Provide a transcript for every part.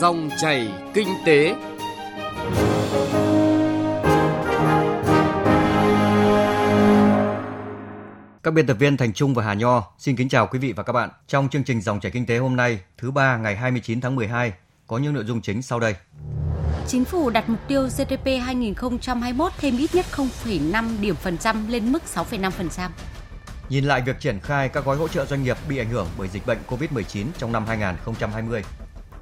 Dòng chảy kinh tế. Các biên tập viên Thành Trung và Hà Nho xin kính chào quý vị và các bạn. Trong chương trình Dòng chảy kinh tế hôm nay, thứ ba ngày 29 tháng 12, có những nội dung chính sau đây. Chính phủ đặt mục tiêu GDP 2021 thêm ít nhất 0,5 điểm phần trăm lên mức 6,5%. Nhìn lại việc triển khai các gói hỗ trợ doanh nghiệp bị ảnh hưởng bởi dịch bệnh COVID-19 trong năm 2020.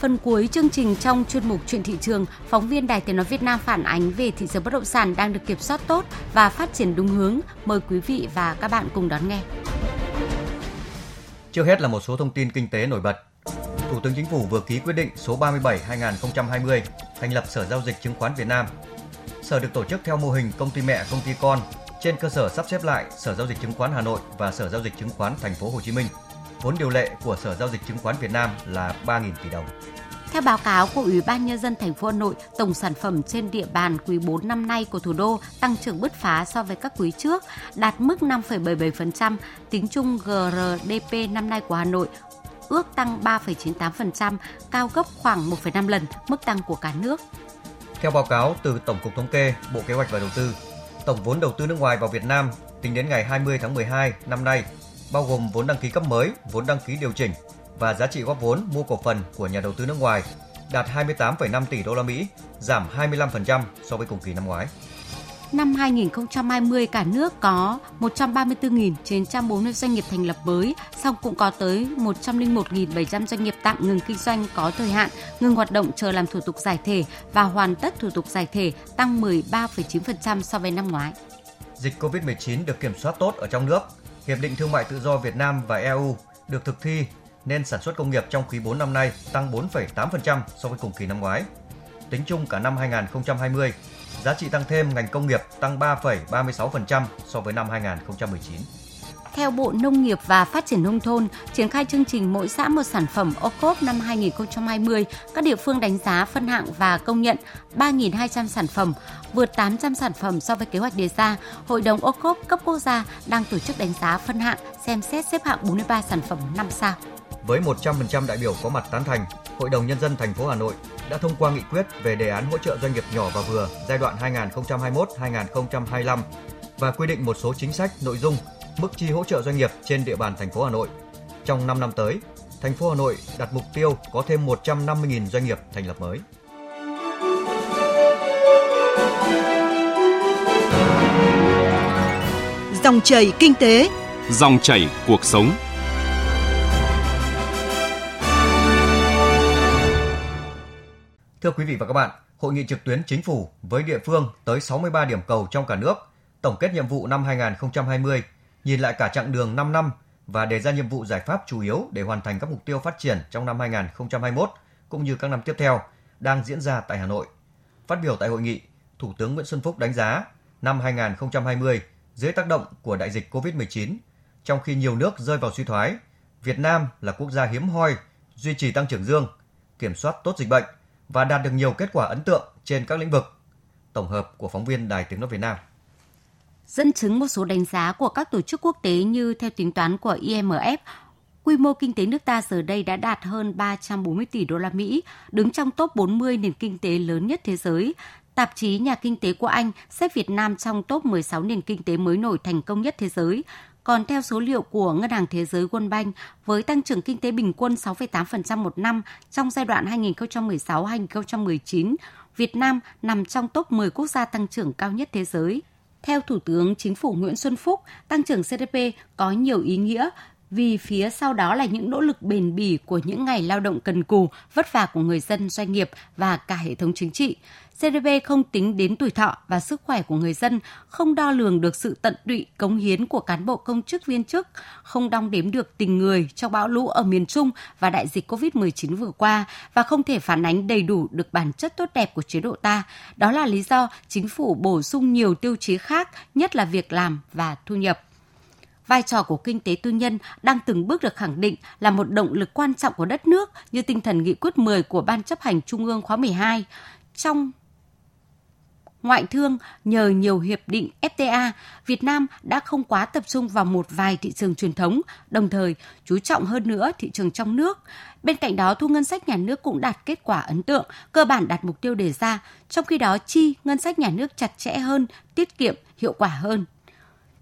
Phần cuối chương trình trong chuyên mục chuyện thị trường, phóng viên Đài Tiếng nói Việt Nam phản ánh về thị trường bất động sản đang được kiểm soát tốt và phát triển đúng hướng. Mời quý vị và các bạn cùng đón nghe. Trước hết là một số thông tin kinh tế nổi bật. Thủ tướng Chính phủ vừa ký quyết định số 37/2020 thành lập Sở giao dịch chứng khoán Việt Nam. Sở được tổ chức theo mô hình công ty mẹ, công ty con trên cơ sở sắp xếp lại Sở giao dịch chứng khoán Hà Nội và Sở giao dịch chứng khoán Thành phố Hồ Chí Minh. Vốn điều lệ của Sở giao dịch chứng khoán Việt Nam là 3.000 tỷ đồng. Theo báo cáo của Ủy ban nhân dân thành phố Hà Nội, tổng sản phẩm trên địa bàn quý 4 năm nay của thủ đô tăng trưởng bứt phá so với các quý trước, đạt mức 5,77%, tính chung GRDP năm nay của Hà Nội ước tăng 3,98%, cao gấp khoảng 1,5 lần mức tăng của cả nước. Theo báo cáo từ Tổng cục Thống kê, Bộ Kế hoạch và Đầu tư, tổng vốn đầu tư nước ngoài vào Việt Nam tính đến ngày 20 tháng 12 năm nay, bao gồm vốn đăng ký cấp mới, vốn đăng ký điều chỉnh và giá trị góp vốn mua cổ phần của nhà đầu tư nước ngoài đạt 28,5 tỷ đô la Mỹ, giảm 25% so với cùng kỳ năm ngoái. Năm 2020, cả nước có 134.940 doanh nghiệp thành lập mới, song cũng có tới 101.700 doanh nghiệp tạm ngừng kinh doanh có thời hạn, ngừng hoạt động chờ làm thủ tục giải thể và hoàn tất thủ tục giải thể, tăng 13,9% so với năm ngoái. Dịch COVID-19 được kiểm soát tốt ở trong nước. Hiệp định Thương mại Tự do Việt Nam và EU được thực thi nên sản xuất công nghiệp trong quý 4 năm nay tăng 4,8% so với cùng kỳ năm ngoái. Tính chung cả năm 2020, giá trị tăng thêm ngành công nghiệp tăng 3,36% so với năm 2019. Theo Bộ Nông nghiệp và Phát triển Nông thôn, triển khai chương trình mỗi xã một sản phẩm ô cốp năm 2020, các địa phương đánh giá phân hạng và công nhận 3.200 sản phẩm, vượt 800 sản phẩm so với kế hoạch đề ra. Hội đồng ô cốp cấp quốc gia đang tổ chức đánh giá phân hạng, xem xét xếp hạng 43 sản phẩm 5 sao. Với 100% đại biểu có mặt tán thành, Hội đồng Nhân dân thành phố Hà Nội đã thông qua nghị quyết về đề án hỗ trợ doanh nghiệp nhỏ và vừa giai đoạn 2021-2025 và quy định một số chính sách, nội dung, mức chi hỗ trợ doanh nghiệp trên địa bàn thành phố Hà Nội. Trong 5 năm tới, thành phố Hà Nội đặt mục tiêu có thêm 150.000 doanh nghiệp thành lập mới. Dòng chảy kinh tế, dòng chảy cuộc sống. Thưa quý vị và các bạn, hội nghị trực tuyến chính phủ với địa phương tới 63 điểm cầu trong cả nước, tổng kết nhiệm vụ năm 2020, nhìn lại cả chặng đường 5 năm và đề ra nhiệm vụ giải pháp chủ yếu để hoàn thành các mục tiêu phát triển trong năm 2021 cũng như các năm tiếp theo đang diễn ra tại Hà Nội. Phát biểu tại hội nghị, Thủ tướng Nguyễn Xuân Phúc đánh giá năm 2020 dưới tác động của đại dịch COVID-19, trong khi nhiều nước rơi vào suy thoái, Việt Nam là quốc gia hiếm hoi duy trì tăng trưởng dương, kiểm soát tốt dịch bệnh và đạt được nhiều kết quả ấn tượng trên các lĩnh vực. Tổng hợp của phóng viên Đài Tiếng nói Việt Nam. Dẫn chứng một số đánh giá của các tổ chức quốc tế như theo tính toán của IMF, quy mô kinh tế nước ta giờ đây đã đạt hơn 340 tỷ đô la Mỹ, đứng trong top 40 nền kinh tế lớn nhất thế giới. Tạp chí Nhà kinh tế của Anh xếp Việt Nam trong top 16 nền kinh tế mới nổi thành công nhất thế giới. Còn theo số liệu của Ngân hàng Thế giới World Bank, với tăng trưởng kinh tế bình quân 6,8% một năm trong giai đoạn 2016-2019, Việt Nam nằm trong top 10 quốc gia tăng trưởng cao nhất thế giới. Theo Thủ tướng Chính phủ Nguyễn Xuân Phúc, tăng trưởng GDP có nhiều ý nghĩa vì phía sau đó là những nỗ lực bền bỉ của những ngày lao động cần cù, vất vả của người dân, doanh nghiệp và cả hệ thống chính trị. GDP không tính đến tuổi thọ và sức khỏe của người dân, không đo lường được sự tận tụy cống hiến của cán bộ công chức viên chức, không đong đếm được tình người trong bão lũ ở miền Trung và đại dịch COVID-19 vừa qua và không thể phản ánh đầy đủ được bản chất tốt đẹp của chế độ ta. Đó là lý do chính phủ bổ sung nhiều tiêu chí khác, nhất là việc làm và thu nhập vai trò của kinh tế tư nhân đang từng bước được khẳng định là một động lực quan trọng của đất nước như tinh thần nghị quyết 10 của Ban chấp hành Trung ương khóa 12. Trong ngoại thương nhờ nhiều hiệp định FTA, Việt Nam đã không quá tập trung vào một vài thị trường truyền thống, đồng thời chú trọng hơn nữa thị trường trong nước. Bên cạnh đó, thu ngân sách nhà nước cũng đạt kết quả ấn tượng, cơ bản đạt mục tiêu đề ra, trong khi đó chi ngân sách nhà nước chặt chẽ hơn, tiết kiệm, hiệu quả hơn.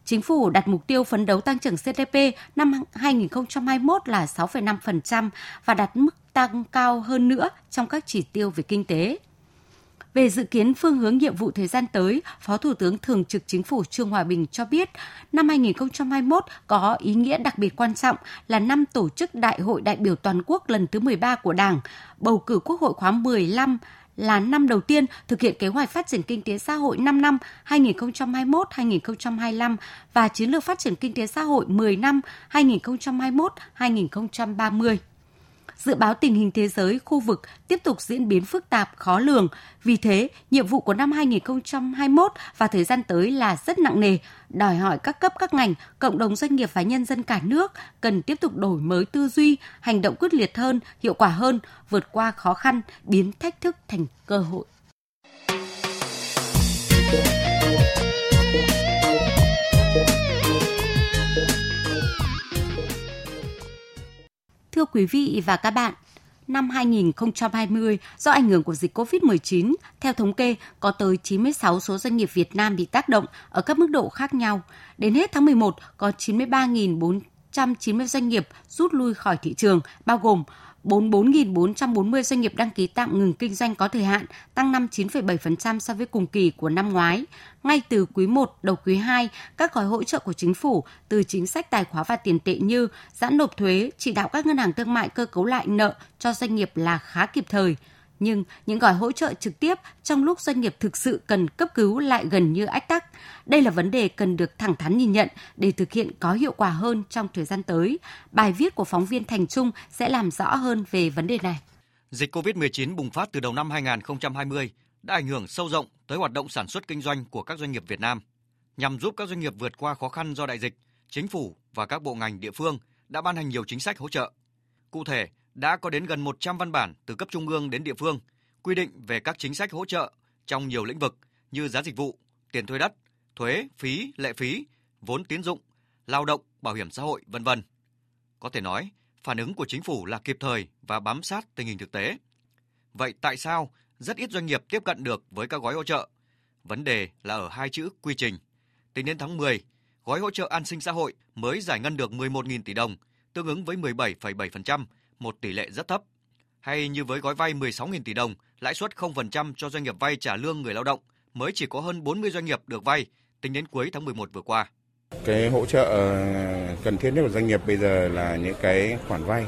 Chính phủ đặt mục tiêu phấn đấu tăng trưởng GDP năm 2021 là 6,5% và đặt mức tăng cao hơn nữa trong các chỉ tiêu về kinh tế. Về dự kiến phương hướng nhiệm vụ thời gian tới, Phó Thủ tướng Thường trực Chính phủ Trương Hòa Bình cho biết, năm 2021 có ý nghĩa đặc biệt quan trọng là năm tổ chức Đại hội đại biểu toàn quốc lần thứ 13 của Đảng, bầu cử Quốc hội khóa 15 là năm đầu tiên thực hiện kế hoạch phát triển kinh tế xã hội 5 năm 2021-2025 và chiến lược phát triển kinh tế xã hội 10 năm 2021-2030 dự báo tình hình thế giới, khu vực tiếp tục diễn biến phức tạp, khó lường. Vì thế, nhiệm vụ của năm 2021 và thời gian tới là rất nặng nề, đòi hỏi các cấp các ngành, cộng đồng doanh nghiệp và nhân dân cả nước cần tiếp tục đổi mới tư duy, hành động quyết liệt hơn, hiệu quả hơn, vượt qua khó khăn, biến thách thức thành cơ hội. Thưa quý vị và các bạn, năm 2020 do ảnh hưởng của dịch COVID-19, theo thống kê có tới 96 số doanh nghiệp Việt Nam bị tác động ở các mức độ khác nhau. Đến hết tháng 11 có 190 doanh nghiệp rút lui khỏi thị trường, bao gồm 44.440 doanh nghiệp đăng ký tạm ngừng kinh doanh có thời hạn, tăng 59,7% so với cùng kỳ của năm ngoái. Ngay từ quý 1 đầu quý 2, các gói hỗ trợ của chính phủ từ chính sách tài khóa và tiền tệ như giãn nộp thuế, chỉ đạo các ngân hàng thương mại cơ cấu lại nợ cho doanh nghiệp là khá kịp thời nhưng những gói hỗ trợ trực tiếp trong lúc doanh nghiệp thực sự cần cấp cứu lại gần như ách tắc. Đây là vấn đề cần được thẳng thắn nhìn nhận để thực hiện có hiệu quả hơn trong thời gian tới. Bài viết của phóng viên Thành Trung sẽ làm rõ hơn về vấn đề này. Dịch COVID-19 bùng phát từ đầu năm 2020 đã ảnh hưởng sâu rộng tới hoạt động sản xuất kinh doanh của các doanh nghiệp Việt Nam. Nhằm giúp các doanh nghiệp vượt qua khó khăn do đại dịch, chính phủ và các bộ ngành địa phương đã ban hành nhiều chính sách hỗ trợ. Cụ thể, đã có đến gần 100 văn bản từ cấp trung ương đến địa phương quy định về các chính sách hỗ trợ trong nhiều lĩnh vực như giá dịch vụ, tiền thuê đất, thuế, phí, lệ phí, vốn tín dụng, lao động, bảo hiểm xã hội, vân vân. Có thể nói, phản ứng của chính phủ là kịp thời và bám sát tình hình thực tế. Vậy tại sao rất ít doanh nghiệp tiếp cận được với các gói hỗ trợ? Vấn đề là ở hai chữ quy trình. Tính đến tháng 10, gói hỗ trợ an sinh xã hội mới giải ngân được 11.000 tỷ đồng, tương ứng với 17,7% một tỷ lệ rất thấp. Hay như với gói vay 16.000 tỷ đồng, lãi suất 0% cho doanh nghiệp vay trả lương người lao động, mới chỉ có hơn 40 doanh nghiệp được vay tính đến cuối tháng 11 vừa qua. Cái hỗ trợ ờ, cần thiết nhất của doanh nghiệp bây giờ là những cái khoản vay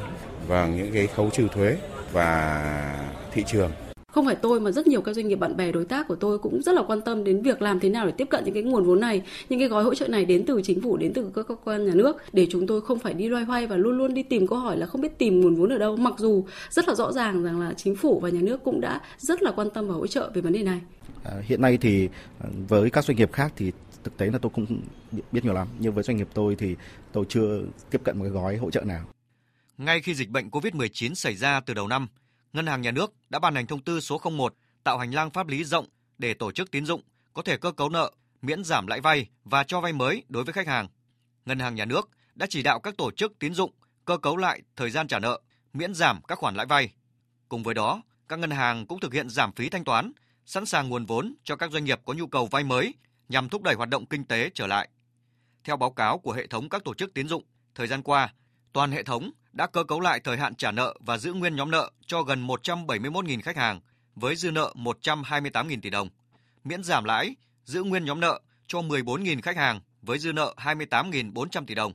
và những cái khấu trừ thuế và thị trường không phải tôi mà rất nhiều các doanh nghiệp bạn bè đối tác của tôi cũng rất là quan tâm đến việc làm thế nào để tiếp cận những cái nguồn vốn này những cái gói hỗ trợ này đến từ chính phủ đến từ các cơ quan nhà nước để chúng tôi không phải đi loay hoay và luôn luôn đi tìm câu hỏi là không biết tìm nguồn vốn ở đâu. Mặc dù rất là rõ ràng rằng là chính phủ và nhà nước cũng đã rất là quan tâm và hỗ trợ về vấn đề này. À, hiện nay thì à, với các doanh nghiệp khác thì thực tế là tôi cũng biết nhiều lắm nhưng với doanh nghiệp tôi thì tôi chưa tiếp cận một cái gói hỗ trợ nào. Ngay khi dịch bệnh COVID-19 xảy ra từ đầu năm, Ngân hàng Nhà nước đã ban hành thông tư số 01 tạo hành lang pháp lý rộng để tổ chức tín dụng có thể cơ cấu nợ, miễn giảm lãi vay và cho vay mới đối với khách hàng. Ngân hàng Nhà nước đã chỉ đạo các tổ chức tín dụng cơ cấu lại thời gian trả nợ, miễn giảm các khoản lãi vay. Cùng với đó, các ngân hàng cũng thực hiện giảm phí thanh toán, sẵn sàng nguồn vốn cho các doanh nghiệp có nhu cầu vay mới nhằm thúc đẩy hoạt động kinh tế trở lại. Theo báo cáo của hệ thống các tổ chức tín dụng, thời gian qua, toàn hệ thống đã cơ cấu lại thời hạn trả nợ và giữ nguyên nhóm nợ cho gần 171.000 khách hàng với dư nợ 128.000 tỷ đồng, miễn giảm lãi, giữ nguyên nhóm nợ cho 14.000 khách hàng với dư nợ 28.400 tỷ đồng.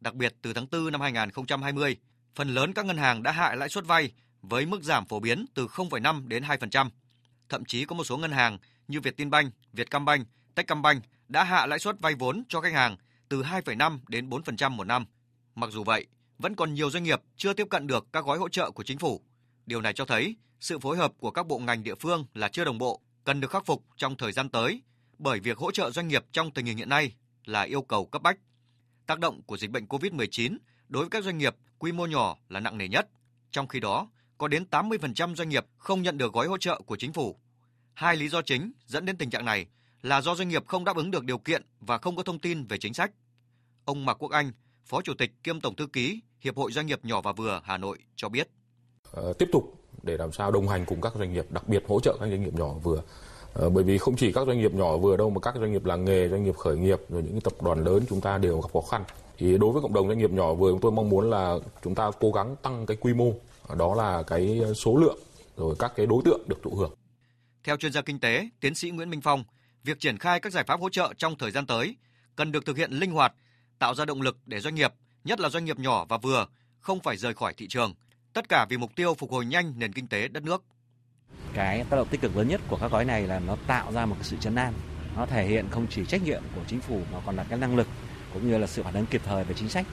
Đặc biệt từ tháng 4 năm 2020, phần lớn các ngân hàng đã hạ lãi suất vay với mức giảm phổ biến từ 0,5 đến 2%. Thậm chí có một số ngân hàng như Vietinbank, Vietcombank, Techcombank đã hạ lãi suất vay vốn cho khách hàng từ 2,5 đến 4% một năm. Mặc dù vậy, vẫn còn nhiều doanh nghiệp chưa tiếp cận được các gói hỗ trợ của chính phủ. Điều này cho thấy sự phối hợp của các bộ ngành địa phương là chưa đồng bộ, cần được khắc phục trong thời gian tới, bởi việc hỗ trợ doanh nghiệp trong tình hình hiện nay là yêu cầu cấp bách. Tác động của dịch bệnh COVID-19 đối với các doanh nghiệp quy mô nhỏ là nặng nề nhất. Trong khi đó, có đến 80% doanh nghiệp không nhận được gói hỗ trợ của chính phủ. Hai lý do chính dẫn đến tình trạng này là do doanh nghiệp không đáp ứng được điều kiện và không có thông tin về chính sách. Ông Mạc Quốc Anh, Phó Chủ tịch kiêm Tổng Thư ký Hiệp hội Doanh nghiệp nhỏ và vừa Hà Nội cho biết. Ờ, tiếp tục để làm sao đồng hành cùng các doanh nghiệp, đặc biệt hỗ trợ các doanh nghiệp nhỏ vừa. Ờ, bởi vì không chỉ các doanh nghiệp nhỏ vừa đâu mà các doanh nghiệp làng nghề, doanh nghiệp khởi nghiệp rồi những tập đoàn lớn chúng ta đều gặp khó khăn. Thì đối với cộng đồng doanh nghiệp nhỏ vừa chúng tôi mong muốn là chúng ta cố gắng tăng cái quy mô, đó là cái số lượng rồi các cái đối tượng được thụ hưởng. Theo chuyên gia kinh tế, tiến sĩ Nguyễn Minh Phong, việc triển khai các giải pháp hỗ trợ trong thời gian tới cần được thực hiện linh hoạt, tạo ra động lực để doanh nghiệp, nhất là doanh nghiệp nhỏ và vừa, không phải rời khỏi thị trường, tất cả vì mục tiêu phục hồi nhanh nền kinh tế đất nước. Cái tác động tích cực lớn nhất của các gói này là nó tạo ra một cái sự chấn an, nó thể hiện không chỉ trách nhiệm của chính phủ mà còn là cái năng lực cũng như là sự phản ứng kịp thời về chính sách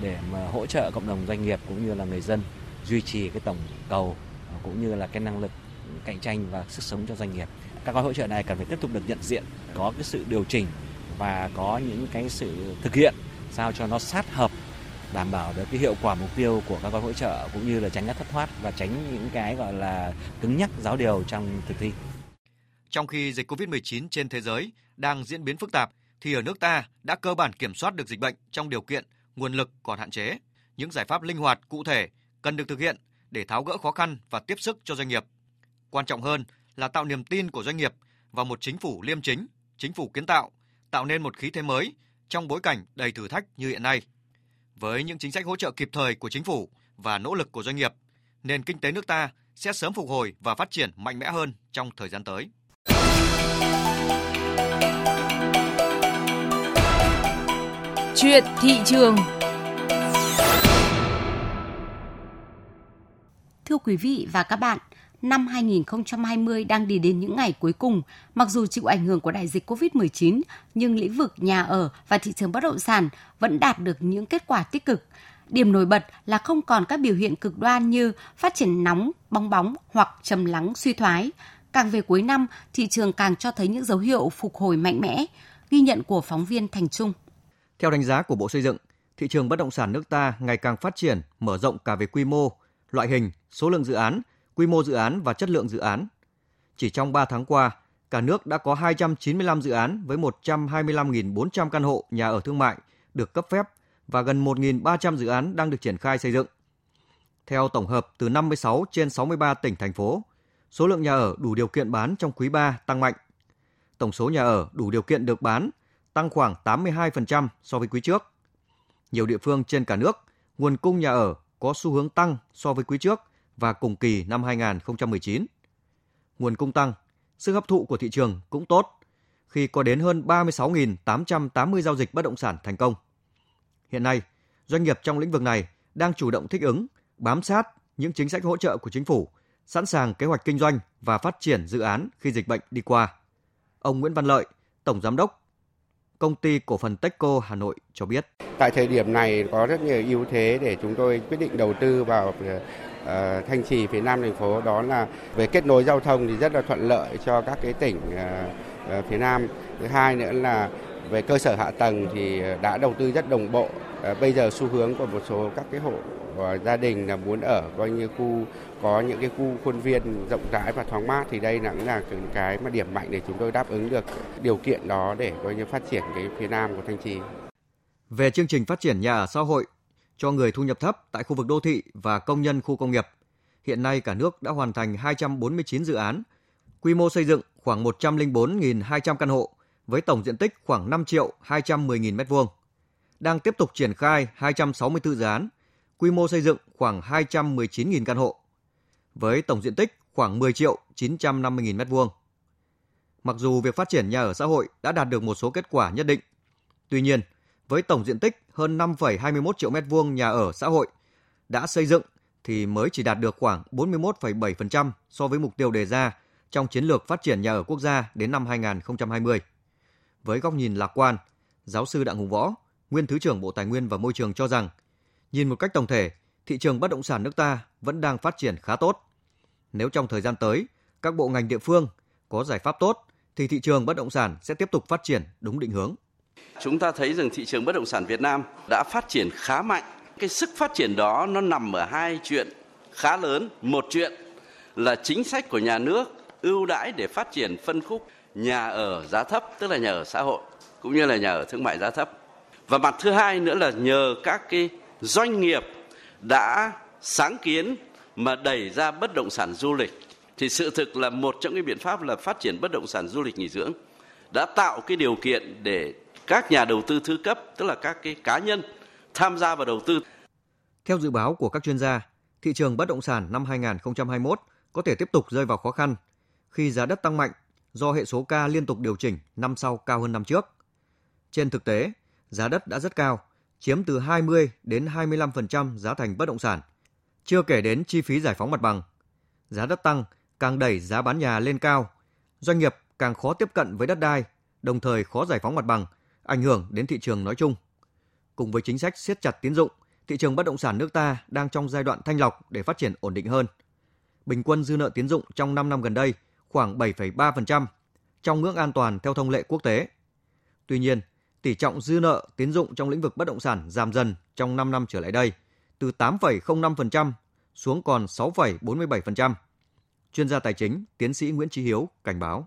để mà hỗ trợ cộng đồng doanh nghiệp cũng như là người dân duy trì cái tổng cầu cũng như là cái năng lực cạnh tranh và sức sống cho doanh nghiệp. Các gói hỗ trợ này cần phải tiếp tục được nhận diện, có cái sự điều chỉnh và có những cái sự thực hiện sao cho nó sát hợp đảm bảo được cái hiệu quả mục tiêu của các gói hỗ trợ cũng như là tránh các thất thoát và tránh những cái gọi là cứng nhắc giáo điều trong thực thi. Trong khi dịch COVID-19 trên thế giới đang diễn biến phức tạp thì ở nước ta đã cơ bản kiểm soát được dịch bệnh trong điều kiện nguồn lực còn hạn chế. Những giải pháp linh hoạt cụ thể cần được thực hiện để tháo gỡ khó khăn và tiếp sức cho doanh nghiệp. Quan trọng hơn là tạo niềm tin của doanh nghiệp vào một chính phủ liêm chính, chính phủ kiến tạo, tạo nên một khí thế mới trong bối cảnh đầy thử thách như hiện nay. Với những chính sách hỗ trợ kịp thời của chính phủ và nỗ lực của doanh nghiệp, nền kinh tế nước ta sẽ sớm phục hồi và phát triển mạnh mẽ hơn trong thời gian tới. Chuyện thị trường Thưa quý vị và các bạn, năm 2020 đang đi đến những ngày cuối cùng. Mặc dù chịu ảnh hưởng của đại dịch COVID-19, nhưng lĩnh vực nhà ở và thị trường bất động sản vẫn đạt được những kết quả tích cực. Điểm nổi bật là không còn các biểu hiện cực đoan như phát triển nóng, bong bóng hoặc trầm lắng suy thoái. Càng về cuối năm, thị trường càng cho thấy những dấu hiệu phục hồi mạnh mẽ, ghi nhận của phóng viên Thành Trung. Theo đánh giá của Bộ Xây dựng, thị trường bất động sản nước ta ngày càng phát triển, mở rộng cả về quy mô, loại hình, số lượng dự án, quy mô dự án và chất lượng dự án. Chỉ trong 3 tháng qua, cả nước đã có 295 dự án với 125.400 căn hộ nhà ở thương mại được cấp phép và gần 1.300 dự án đang được triển khai xây dựng. Theo tổng hợp từ 56 trên 63 tỉnh thành phố, số lượng nhà ở đủ điều kiện bán trong quý 3 tăng mạnh. Tổng số nhà ở đủ điều kiện được bán tăng khoảng 82% so với quý trước. Nhiều địa phương trên cả nước, nguồn cung nhà ở có xu hướng tăng so với quý trước và cùng kỳ năm 2019. Nguồn cung tăng, sức hấp thụ của thị trường cũng tốt khi có đến hơn 36.880 giao dịch bất động sản thành công. Hiện nay, doanh nghiệp trong lĩnh vực này đang chủ động thích ứng, bám sát những chính sách hỗ trợ của chính phủ, sẵn sàng kế hoạch kinh doanh và phát triển dự án khi dịch bệnh đi qua. Ông Nguyễn Văn Lợi, Tổng Giám đốc Công ty Cổ phần Techco Hà Nội cho biết. Tại thời điểm này có rất nhiều ưu thế để chúng tôi quyết định đầu tư vào ờ, Thanh Trì phía nam thành phố đó là về kết nối giao thông thì rất là thuận lợi cho các cái tỉnh ờ, ờ, phía nam. Thứ hai nữa là về cơ sở hạ tầng thì đã đầu tư rất đồng bộ. Bây giờ xu hướng của một số các cái hộ gia đình là muốn ở coi như khu có những cái khu khuôn viên rộng rãi và thoáng mát thì đây cũng là cái mà điểm mạnh để chúng tôi đáp ứng được điều kiện đó để coi như phát triển cái phía nam của Thanh Trì. Về chương trình phát triển nhà ở xã hội cho người thu nhập thấp tại khu vực đô thị và công nhân khu công nghiệp. Hiện nay cả nước đã hoàn thành 249 dự án, quy mô xây dựng khoảng 104.200 căn hộ với tổng diện tích khoảng 5 triệu 210.000 m2. Đang tiếp tục triển khai 264 dự án, quy mô xây dựng khoảng 219.000 căn hộ với tổng diện tích khoảng 10 triệu 950.000 m2. Mặc dù việc phát triển nhà ở xã hội đã đạt được một số kết quả nhất định, tuy nhiên, với tổng diện tích hơn 5,21 triệu m2 nhà ở xã hội đã xây dựng thì mới chỉ đạt được khoảng 41,7% so với mục tiêu đề ra trong chiến lược phát triển nhà ở quốc gia đến năm 2020. Với góc nhìn lạc quan, giáo sư Đặng Hùng Võ, nguyên Thứ trưởng Bộ Tài nguyên và Môi trường cho rằng, nhìn một cách tổng thể, thị trường bất động sản nước ta vẫn đang phát triển khá tốt. Nếu trong thời gian tới, các bộ ngành địa phương có giải pháp tốt, thì thị trường bất động sản sẽ tiếp tục phát triển đúng định hướng. Chúng ta thấy rằng thị trường bất động sản Việt Nam đã phát triển khá mạnh. Cái sức phát triển đó nó nằm ở hai chuyện khá lớn. Một chuyện là chính sách của nhà nước ưu đãi để phát triển phân khúc nhà ở giá thấp, tức là nhà ở xã hội cũng như là nhà ở thương mại giá thấp. Và mặt thứ hai nữa là nhờ các cái doanh nghiệp đã sáng kiến mà đẩy ra bất động sản du lịch thì sự thực là một trong những biện pháp là phát triển bất động sản du lịch nghỉ dưỡng đã tạo cái điều kiện để các nhà đầu tư thứ cấp tức là các cái cá nhân tham gia vào đầu tư. Theo dự báo của các chuyên gia, thị trường bất động sản năm 2021 có thể tiếp tục rơi vào khó khăn khi giá đất tăng mạnh do hệ số K liên tục điều chỉnh năm sau cao hơn năm trước. Trên thực tế, giá đất đã rất cao, chiếm từ 20 đến 25% giá thành bất động sản. Chưa kể đến chi phí giải phóng mặt bằng. Giá đất tăng càng đẩy giá bán nhà lên cao, doanh nghiệp càng khó tiếp cận với đất đai, đồng thời khó giải phóng mặt bằng, ảnh hưởng đến thị trường nói chung. Cùng với chính sách siết chặt tín dụng, thị trường bất động sản nước ta đang trong giai đoạn thanh lọc để phát triển ổn định hơn. Bình quân dư nợ tín dụng trong 5 năm gần đây khoảng 7,3%, trong ngưỡng an toàn theo thông lệ quốc tế. Tuy nhiên, tỷ trọng dư nợ tín dụng trong lĩnh vực bất động sản giảm dần trong 5 năm trở lại đây, từ 8,05% xuống còn 6,47%. Chuyên gia tài chính, tiến sĩ Nguyễn trí Hiếu cảnh báo.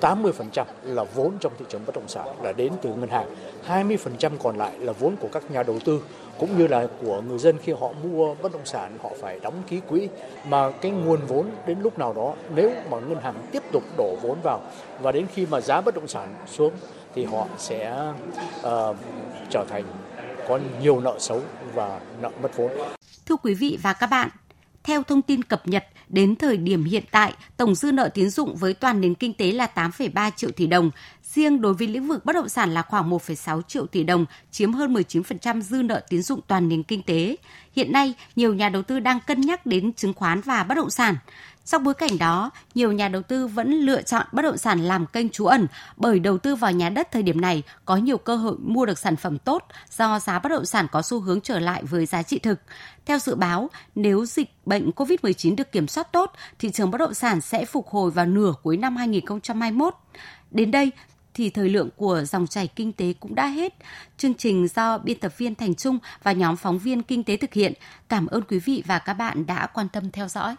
80% là vốn trong thị trường bất động sản là đến từ ngân hàng, 20% còn lại là vốn của các nhà đầu tư cũng như là của người dân khi họ mua bất động sản họ phải đóng ký quỹ mà cái nguồn vốn đến lúc nào đó nếu mà ngân hàng tiếp tục đổ vốn vào và đến khi mà giá bất động sản xuống thì họ sẽ uh, trở thành có nhiều nợ xấu và nợ mất vốn. Thưa quý vị và các bạn, theo thông tin cập nhật, đến thời điểm hiện tại, tổng dư nợ tiến dụng với toàn nền kinh tế là 8,3 triệu tỷ đồng. Riêng đối với lĩnh vực bất động sản là khoảng 1,6 triệu tỷ đồng, chiếm hơn 19% dư nợ tiến dụng toàn nền kinh tế. Hiện nay, nhiều nhà đầu tư đang cân nhắc đến chứng khoán và bất động sản. Trong bối cảnh đó, nhiều nhà đầu tư vẫn lựa chọn bất động sản làm kênh trú ẩn bởi đầu tư vào nhà đất thời điểm này có nhiều cơ hội mua được sản phẩm tốt do giá bất động sản có xu hướng trở lại với giá trị thực. Theo dự báo, nếu dịch bệnh COVID-19 được kiểm soát tốt, thị trường bất động sản sẽ phục hồi vào nửa cuối năm 2021. Đến đây, thì thời lượng của dòng chảy kinh tế cũng đã hết. Chương trình do biên tập viên Thành Trung và nhóm phóng viên kinh tế thực hiện. Cảm ơn quý vị và các bạn đã quan tâm theo dõi.